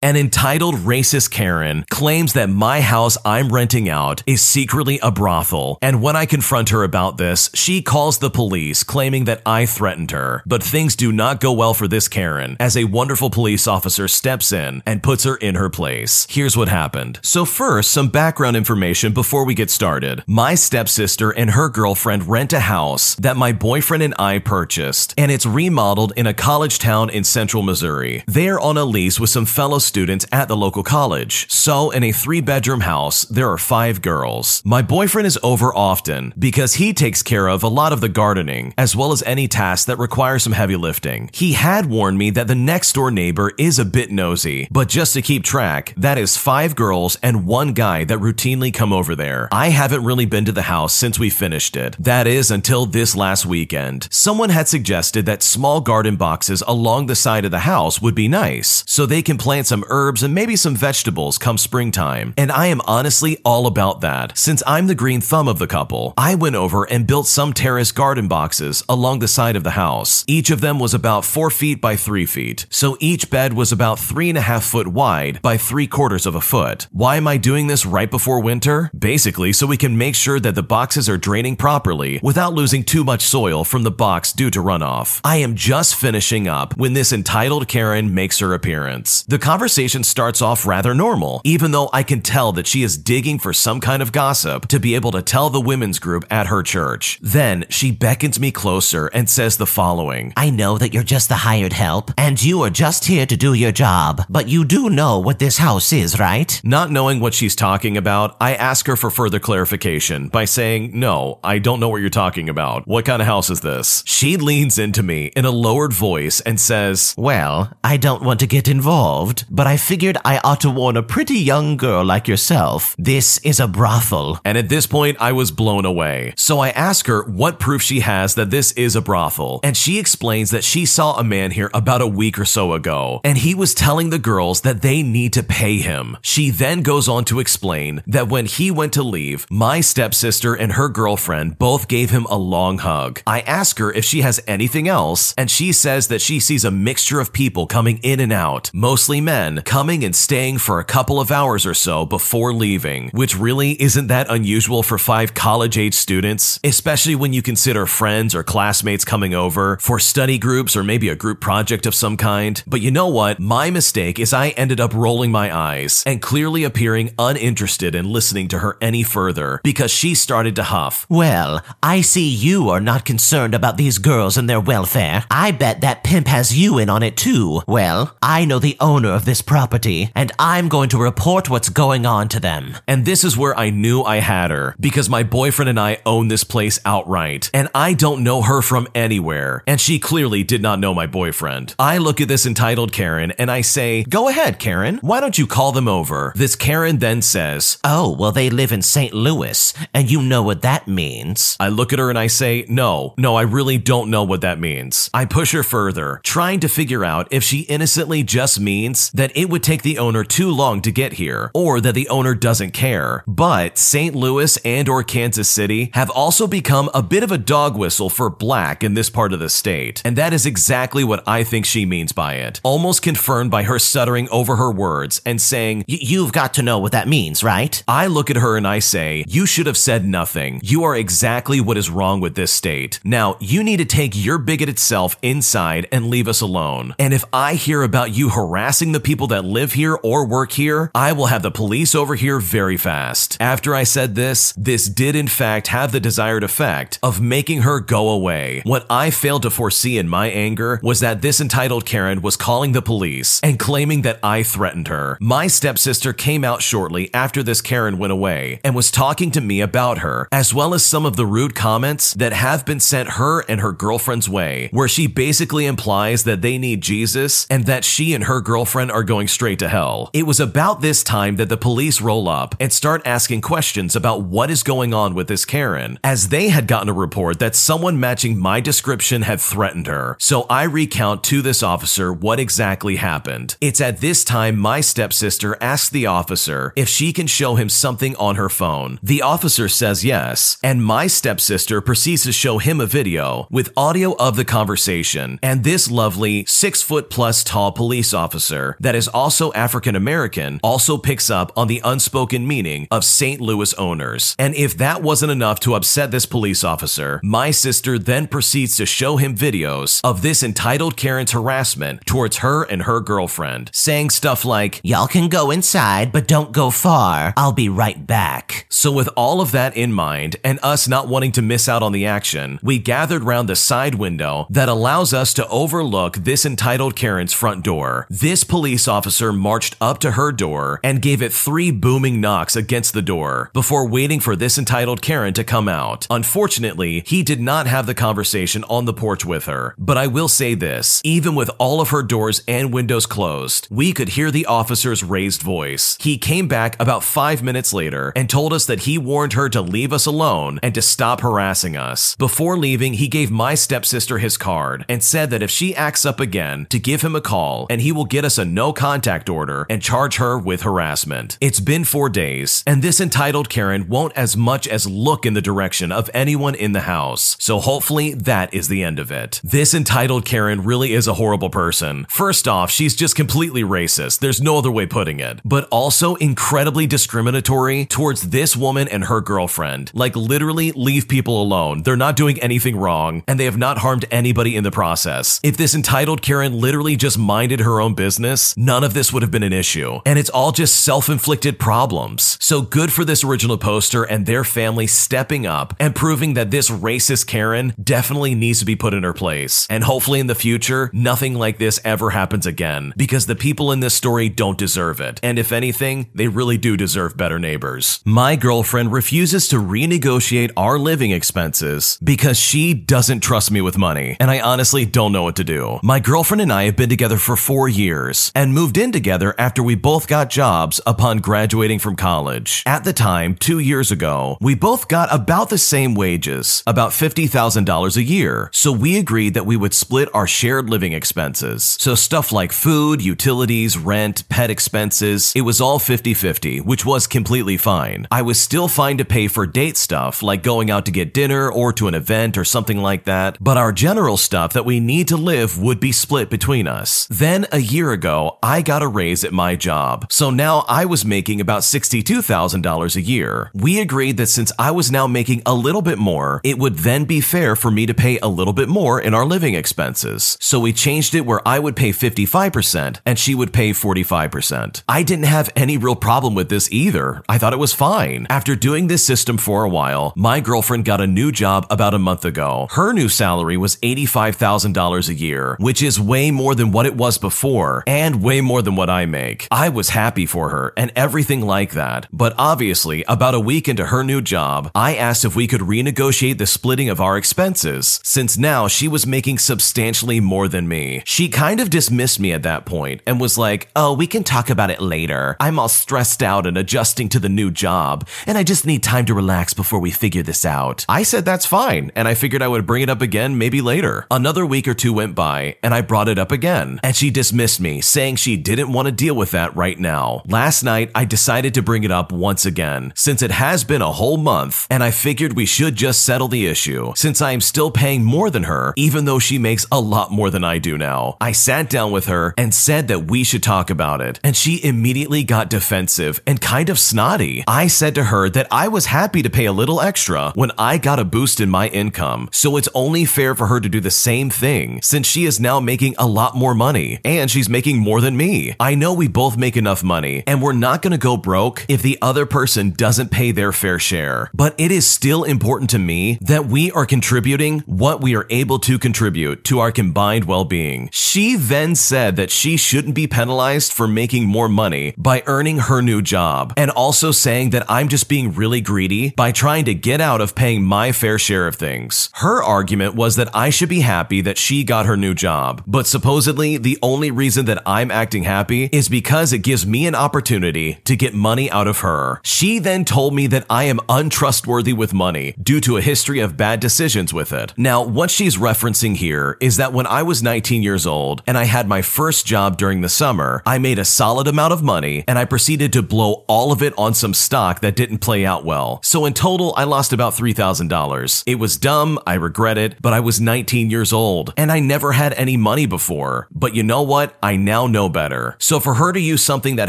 An entitled racist Karen claims that my house I'm renting out is secretly a brothel, and when I confront her about this, she calls the police claiming that I threatened her. But things do not go well for this Karen as a wonderful police officer steps in and puts her in her place. Here's what happened. So first, some background information before we get started. My stepsister and her girlfriend rent a house that my boyfriend and I purchased, and it's remodeled in a college town in central Missouri. They are on a lease with some fellow students at the local college. So, in a three bedroom house, there are five girls. My boyfriend is over often because he takes care of a lot of the gardening, as well as any tasks that require some heavy lifting. He had warned me that the next door neighbor is a bit nosy, but just to keep track, that is five girls and one guy that routinely come over there. I haven't really been to the house since we finished it. That is until this last weekend. Someone had suggested that small garden boxes along the side of the house would be nice, so they can plant some some herbs and maybe some vegetables come springtime. And I am honestly all about that. Since I'm the green thumb of the couple, I went over and built some terrace garden boxes along the side of the house. Each of them was about four feet by three feet. So each bed was about three and a half foot wide by three quarters of a foot. Why am I doing this right before winter? Basically, so we can make sure that the boxes are draining properly without losing too much soil from the box due to runoff. I am just finishing up when this entitled Karen makes her appearance. The conversation conversation starts off rather normal, even though I can tell that she is digging for some kind of gossip to be able to tell the women's group at her church. Then she beckons me closer and says the following I know that you're just the hired help, and you are just here to do your job, but you do know what this house is, right? Not knowing what she's talking about, I ask her for further clarification by saying, No, I don't know what you're talking about. What kind of house is this? She leans into me in a lowered voice and says, Well, I don't want to get involved, but I figured I ought to warn a pretty young girl like yourself. This is a brothel. And at this point, I was blown away. So I ask her what proof she has that this is a brothel. And she explains that she saw a man here about a week or so ago, and he was telling the girls that they need to pay him. She then goes on to explain that when he went to leave, my stepsister and her girlfriend both gave him a long hug. I ask her if she has anything else, and she says that she sees a mixture of people coming in and out, mostly men men coming and staying for a couple of hours or so before leaving, which really isn't that unusual for five college age students, especially when you consider friends or classmates coming over for study groups or maybe a group project of some kind. But you know what? My mistake is I ended up rolling my eyes and clearly appearing uninterested in listening to her any further because she started to huff. Well, I see you are not concerned about these girls and their welfare. I bet that pimp has you in on it too. Well, I know the owner of this property, and I'm going to report what's going on to them. And this is where I knew I had her, because my boyfriend and I own this place outright, and I don't know her from anywhere, and she clearly did not know my boyfriend. I look at this entitled Karen and I say, Go ahead, Karen, why don't you call them over? This Karen then says, Oh, well, they live in St. Louis, and you know what that means. I look at her and I say, No, no, I really don't know what that means. I push her further, trying to figure out if she innocently just means that it would take the owner too long to get here, or that the owner doesn't care. But St. Louis and or Kansas City have also become a bit of a dog whistle for black in this part of the state. And that is exactly what I think she means by it. Almost confirmed by her stuttering over her words and saying, You've got to know what that means, right? I look at her and I say, You should have said nothing. You are exactly what is wrong with this state. Now, you need to take your bigoted self inside and leave us alone. And if I hear about you harassing the people that live here or work here, I will have the police over here very fast. After I said this, this did in fact have the desired effect of making her go away. What I failed to foresee in my anger was that this entitled Karen was calling the police and claiming that I threatened her. My stepsister came out shortly after this Karen went away and was talking to me about her, as well as some of the rude comments that have been sent her and her girlfriend's way, where she basically implies that they need Jesus and that she and her girlfriend are going straight to hell. It was about this time that the police roll up and start asking questions about what is going on with this Karen, as they had gotten a report that someone matching my description had threatened her. So I recount to this officer what exactly happened. It's at this time my stepsister asks the officer if she can show him something on her phone. The officer says yes, and my stepsister proceeds to show him a video with audio of the conversation and this lovely six foot plus tall police officer that is also African American also picks up on the unspoken meaning of St. Louis owners. And if that wasn't enough to upset this police officer, my sister then proceeds to show him videos of this entitled Karen's harassment towards her and her girlfriend, saying stuff like, Y'all can go inside, but don't go far. I'll be right back. So, with all of that in mind, and us not wanting to miss out on the action, we gathered round the side window that allows us to overlook this entitled Karen's front door. This police officer marched up to her door and gave it three booming knocks against the door before waiting for this entitled Karen to come out. Unfortunately, he did not have the conversation on the porch with her. But I will say this even with all of her doors and windows closed, we could hear the officer's raised voice. He came back about five minutes later and told us that he warned her to leave us alone and to stop harassing us. Before leaving, he gave my stepsister his card and said that if she acts up again, to give him a call and he will get us a no contact order and charge her with harassment. It's been four days, and this entitled Karen won't as much as look in the direction of anyone in the house. So hopefully that is the end of it. This entitled Karen really is a horrible person. First off, she's just completely racist. There's no other way putting it. But also incredibly discriminatory towards this woman and her girlfriend. Like literally leave people alone. They're not doing anything wrong and they have not harmed anybody in the process. If this entitled Karen literally just minded her own business, none of this would have been an issue. And it's all just self-inflicted problems. So good for this original poster and their family stepping up and proving that this racist Karen definitely needs to be put in her place. And hopefully in the future, nothing like this ever happens again because the people in this story don't deserve it. And if anything, they really do deserve better neighbors. My girlfriend refuses to renegotiate our living expenses because she doesn't trust me with money. And I honestly don't know what to do. My girlfriend and I have been together for four years and moved in together after we both got jobs upon graduating from college. At the time, two years ago, we both got about the same wages, about $50,000 a year. So we agreed that we would split our shared living expenses. So stuff like food, utilities, rent, pet expenses, it was all 50 50, which was completely fine. I was still fine to pay for date stuff like going out to get dinner or to an event or something like that, but our general stuff that we need to live would be split between us. Then a year ago, I got a raise at my job. So now I was making about $62,000 a year. We agreed that since I was now making a little bit more, it would then be fair for me to pay a little bit more in our living expenses. So we changed it where I would pay 55% and she would pay 45%. I didn't have any real problem with this either. I thought it was fine. After doing this system for a while, my girlfriend got a new job about a month ago. Her new salary was $85,000 a year, which is way more than what it was before and way more than what I make. I was happy for her and everything like that. But obviously, about a week into her new job, I asked if we could renegotiate the splitting of our expenses, since now she was making substantially more than me. She kind of dismissed me at that point and was like, Oh, we can talk about it later. I'm all stressed out and adjusting to the new job, and I just need time to relax before we figure this out. I said that's fine, and I figured I would bring it up again maybe later. Another week or two went by, and I brought it up again, and she dismissed me, saying she didn't want to deal with that right now. Last night, I decided to bring it up once again, since it has been a whole month, and I figured we should just settle the issue, since I am still paying more than her, even though she makes a lot more than I do now. I sat down with her and said that we should talk about it, and she immediately got defensive and kind of snotty. I said to her that I was happy to pay a little extra when I got a boost in my income, so it's only fair for her to do the same thing, since she is now making a lot more money, and she's making more than me. I know we both make enough money, and we're not gonna go broke if the other person doesn't pay their fair share. But it is still important to me that we are contributing what we are able to contribute to our combined well being. She then said that she shouldn't be penalized for making more money by earning her new job, and also saying that I'm just being really greedy by trying to get out of paying my fair share of things. Her argument was that I should be happy that she got her new job, but supposedly the only reason that I'm acting happy is because it gives me an opportunity to get money out of her. She then told me that I am untrustworthy with money due to a history of bad decisions with it. Now, what she's referencing here is that when I was 19 years old and I had my first job during the summer, I made a solid amount of money and I proceeded to blow all of it on some stock that didn't play out well. So in total, I lost about $3,000. It was dumb, I regret it, but I was 19 years old and I never had any money before. But you know what? I now know know better. So for her to use something that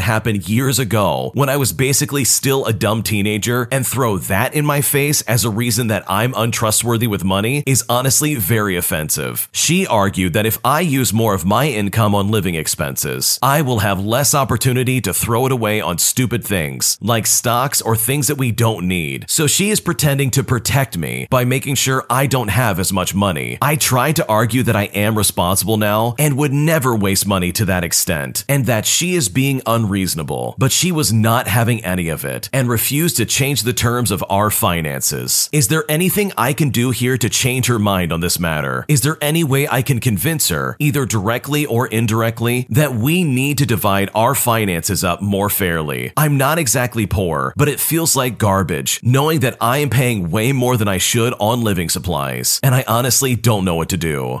happened years ago when I was basically still a dumb teenager and throw that in my face as a reason that I'm untrustworthy with money is honestly very offensive. She argued that if I use more of my income on living expenses, I will have less opportunity to throw it away on stupid things like stocks or things that we don't need. So she is pretending to protect me by making sure I don't have as much money. I tried to argue that I am responsible now and would never waste money to that extent, and that she is being unreasonable, but she was not having any of it and refused to change the terms of our finances. Is there anything I can do here to change her mind on this matter? Is there any way I can convince her, either directly or indirectly, that we need to divide our finances up more fairly? I'm not exactly poor, but it feels like garbage knowing that I am paying way more than I should on living supplies, and I honestly don't know what to do.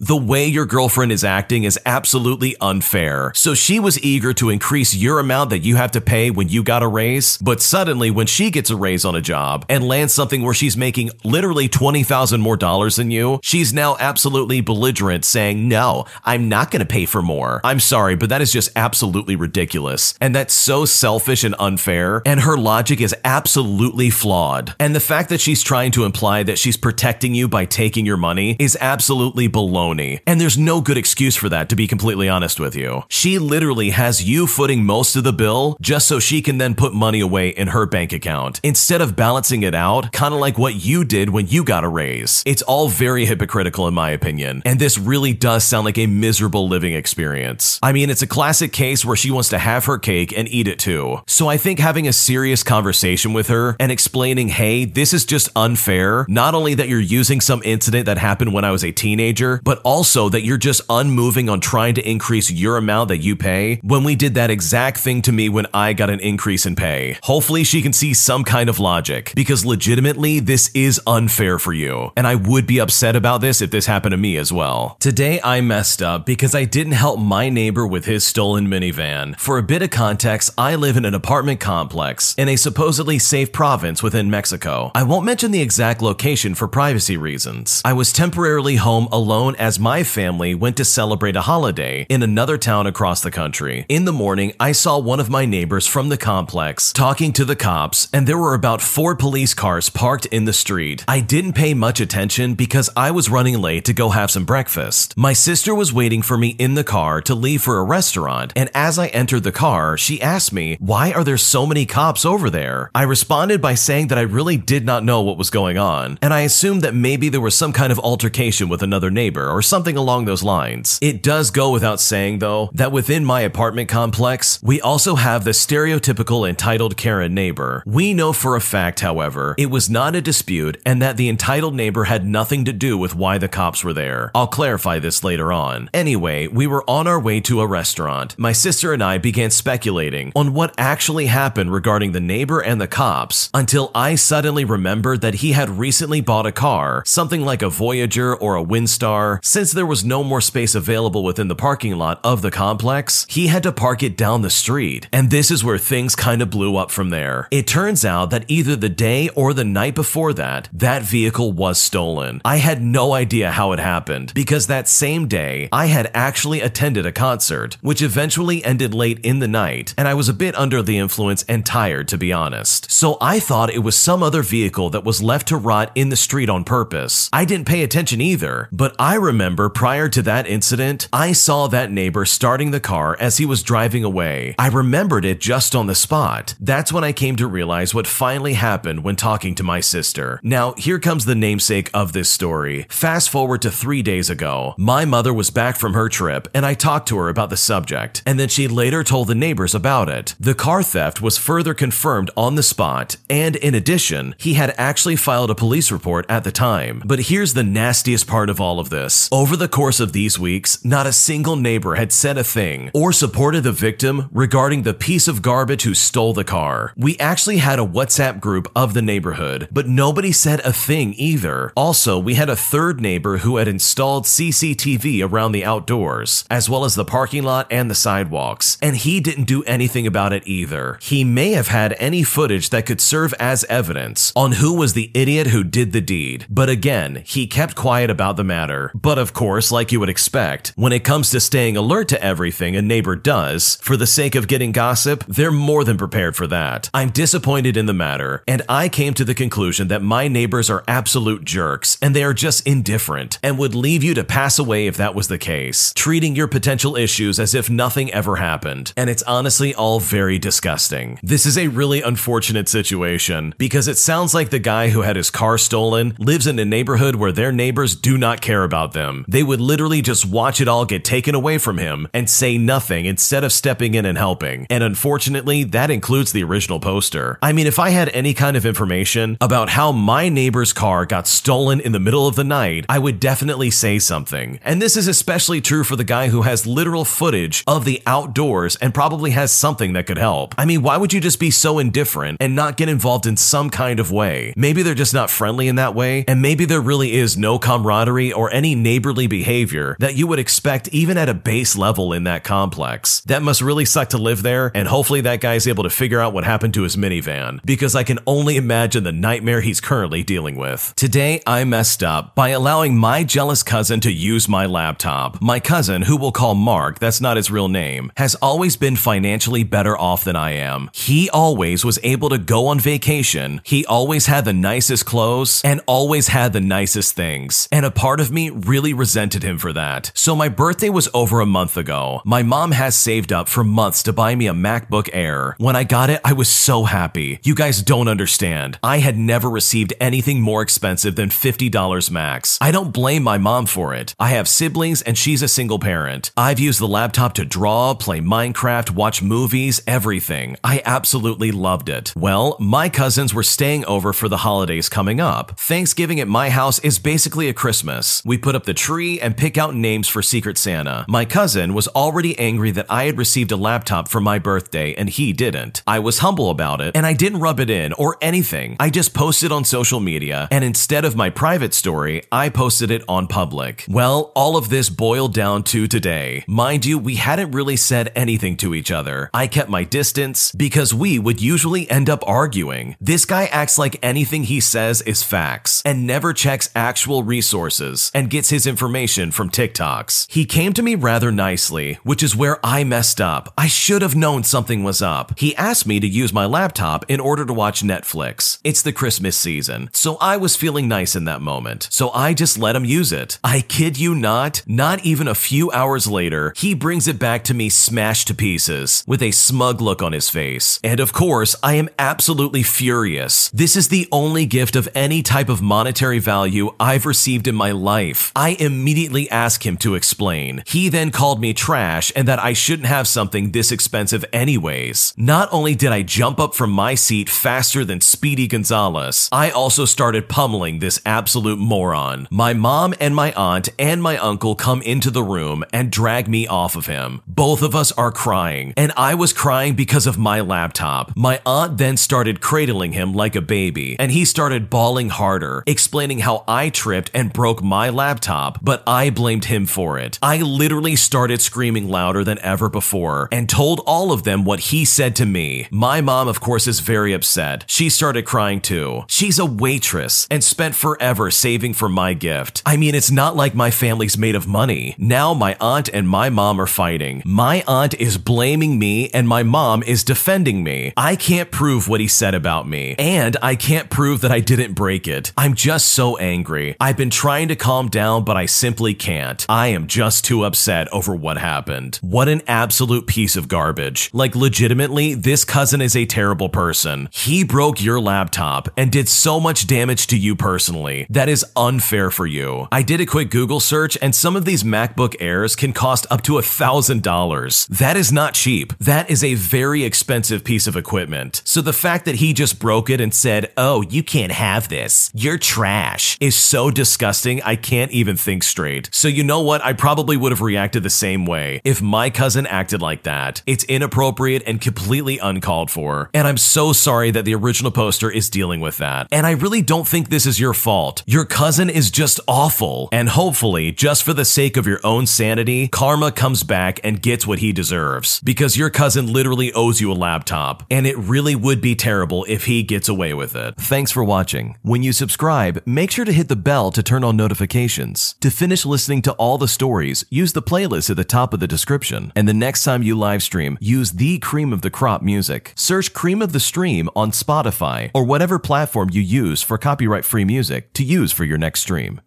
The way your girlfriend is acting is absolutely unfair. So she was eager to increase your amount that you have to pay when you got a raise, but suddenly when she gets a raise on a job and lands something where she's making literally 20,000 more dollars than you, she's now absolutely belligerent saying, "No, I'm not going to pay for more." I'm sorry, but that is just absolutely ridiculous. And that's so selfish and unfair, and her logic is absolutely flawed. And the fact that she's trying to imply that she's protecting you by taking your money is absolutely baloney. And there's no good excuse for that, to be completely honest with you. She literally has you footing most of the bill just so she can then put money away in her bank account instead of balancing it out, kind of like what you did when you got a raise. It's all very hypocritical, in my opinion. And this really does sound like a miserable living experience. I mean, it's a classic case where she wants to have her cake and eat it too. So I think having a serious conversation with her and explaining, hey, this is just unfair, not only that you're using some incident that happened when I was a teenager, but also that you're just unmoving on trying to increase your amount that you pay when we did that exact thing to me when I got an increase in pay. Hopefully, she can see some kind of logic because legitimately, this is unfair for you. And I would be upset about this if this happened to me as well. Today, I messed up because I didn't help my neighbor with his stolen minivan. For a bit of context, I live in an apartment complex in a supposedly safe province within Mexico. I won't mention the exact location for privacy reasons. I was temporarily home alone as my family went to celebrate a holiday in another town across the country. In the morning, I saw one of my neighbors from the complex talking to the cops, and there were about four police cars parked in the street. I didn't pay much attention because I was running late to go have some breakfast. My sister was waiting for me in the car to leave for a restaurant, and as I entered the car, she asked me, Why are there so many cops over there? I responded by saying that I really did not know what was going on, and I assumed that maybe there was some kind of altercation with another neighbor or something along those lines. It does go without saying, though, that within my apartment complex, we also have the stereotypical entitled Karen neighbor. We know for a fact, however, it was not a dispute and that the entitled neighbor had nothing to do with why the cops were there. I'll clarify this later on. Anyway, we were on our way to a restaurant. My sister and I began speculating on what actually happened regarding the neighbor and the cops until I suddenly remembered that he had recently bought a car, something like a Voyager or a Windstar. Since there was no more space available within the parking lot of the complex, he had to park it down the street. And this is where things kind of blew up from there. It turns out that either the day or the night before that, that vehicle was stolen. I had no idea how it happened because that same day, I had actually attended a concert, which eventually ended late in the night, and I was a bit under the influence and tired, to be honest. So I thought it was some other vehicle that was left to rot in the street on purpose. I didn't pay attention either, but I remember prior to that incident, I saw that neighbor starting the car as he was driving away. I remembered it just on the spot. That's when I came to realize what finally happened when talking to my sister. Now, here comes the namesake of this story. Fast forward to three days ago. My mother was back from her trip, and I talked to her about the subject, and then she later told the neighbors about it. The car theft was further confirmed on the spot, and in addition, he had actually filed a police report at the time. But here's the nastiest part of all of this. Over the course of these weeks, not a single neighbor had said a thing or supported the victim regarding the piece of garbage who stole the car. We actually had a WhatsApp group of the neighborhood, but nobody said a thing either. Also, we had a third neighbor who had installed CCTV around the outdoors, as well as the parking lot and the sidewalks, and he didn't do anything about it either. He may have had any footage that could serve as evidence on who was the idiot who did the deed, but again, he kept quiet about the matter. But of course, like you would expect, when it comes to staying alert to everything a neighbor does, for the sake of getting gossip, they're more than prepared for that. I'm disappointed in the matter, and I came to the conclusion that my neighbors are absolute jerks and they are just indifferent and would leave you to pass away if that was the case, treating your potential issues as if nothing ever happened. And it's honestly all very disgusting. This is a really unfortunate situation because it sounds like the guy who had his car stolen lives in a neighborhood where their neighbors do not care about them. They would literally just watch it all get taken away from him and say nothing instead of stepping in and helping. And unfortunately, that includes the original poster. I mean, if I had any kind of information about how my neighbor's car got stolen in the middle of the night, I would definitely say something. And this is especially true for the guy who has literal footage of the outdoors and probably has something that could help. I mean, why would you just be so indifferent and not get involved in some kind of way? Maybe they're just not friendly in that way, and maybe there really is no camaraderie or any neighborly behavior that you would expect even at a base level in that complex. That must really suck to live there, and hopefully that guy's able to figure out what happened to his minivan, because I can only imagine the nightmare he's currently dealing with. Today, I messed up by allowing my jealous cousin to use my laptop. My cousin, who we'll call Mark, that's not his real name, has always been financially better off than I am. He always was able to go on vacation, he always had the nicest clothes, and always had the nicest things. And a part of me really resented him for that. So my birthday was over a month ago. My mom has saved up for months to buy me a MacBook Air. When I got it, I was so happy. You guys don't understand. I had never received anything more expensive than $50 max. I don't blame my mom for it. I have siblings and she's a single parent. I've used the laptop to draw, play Minecraft, watch movies, everything. I absolutely loved it. Well, my cousins were staying over for the holidays coming up. Thanksgiving at my house is basically a Christmas. We put up the tree and pick out names for Secret Santa. My cousin was already angry that I had received a laptop for my birthday and he didn't. I was humble about it and I didn't rub it in or anything. I just posted on social media and instead of my private story, I posted it on public. Well, all of this boiled down to today. Mind you, we hadn't really said anything to each other. I kept my distance because we would usually end up arguing. This guy acts like anything he says is facts and never checks actual resources and gets his information from TikToks. He came to me rather nicely, which is where I messed up. I should have known something was up. He asked me to use my laptop in order to watch Netflix. It's the Christmas season, so I was feeling nice in that moment. So I just let him use it. I kid you not, not even a few hours later, he brings it back to me smashed to pieces with a smug look on his face. And of course, I am absolutely furious. This is the only gift of any type of monetary value I've received in my life. I immediately ask him to explain. He then called me trash and that I shouldn't have something this expensive anyways. Not only did I jump up from my seat faster than Speedy Gonzalez, I also started pummeling this absolute moron. My mom and my aunt and my uncle come into the room and drag me off of him. Both of us are crying, and I was crying because of my laptop. My aunt then started cradling him like a baby, and he started bawling harder, explaining how I tripped and broke my laptop, but I blamed him for it. I literally started screaming louder than ever before and told all of them what he said to me. My mom, of course, is very upset. She started crying too. She's a waitress and spent forever saving for my gift. I mean, it's not like my family's made of money. Now my aunt and my mom are fighting. My aunt is blaming me and my mom is defending me. I can't prove what he said about me, and I can't prove that I didn't break it. I'm just so angry. I've been trying to calm down down, but I simply can't. I am just too upset over what happened. What an absolute piece of garbage. Like, legitimately, this cousin is a terrible person. He broke your laptop and did so much damage to you personally. That is unfair for you. I did a quick Google search, and some of these MacBook Airs can cost up to a $1,000. That is not cheap. That is a very expensive piece of equipment. So the fact that he just broke it and said, oh, you can't have this, you're trash, is so disgusting, I can't even think straight. So you know what? I probably would have reacted the same way if my cousin acted like that. It's inappropriate and completely uncalled for. And I'm so sorry that the original poster is dealing with that. And I really don't think this is your fault. Your cousin is just awful. And hopefully, just for the sake of your own sanity, karma comes back and gets what he deserves. Because your cousin literally owes you a laptop. And it really would be terrible if he gets away with it. Thanks for watching. When you subscribe, make sure to hit the bell to turn on notifications. To finish listening to all the stories, use the playlist at the top of the description. And the next time you live stream, use the cream of the crop music. Search Cream of the Stream on Spotify or whatever platform you use for copyright free music to use for your next stream.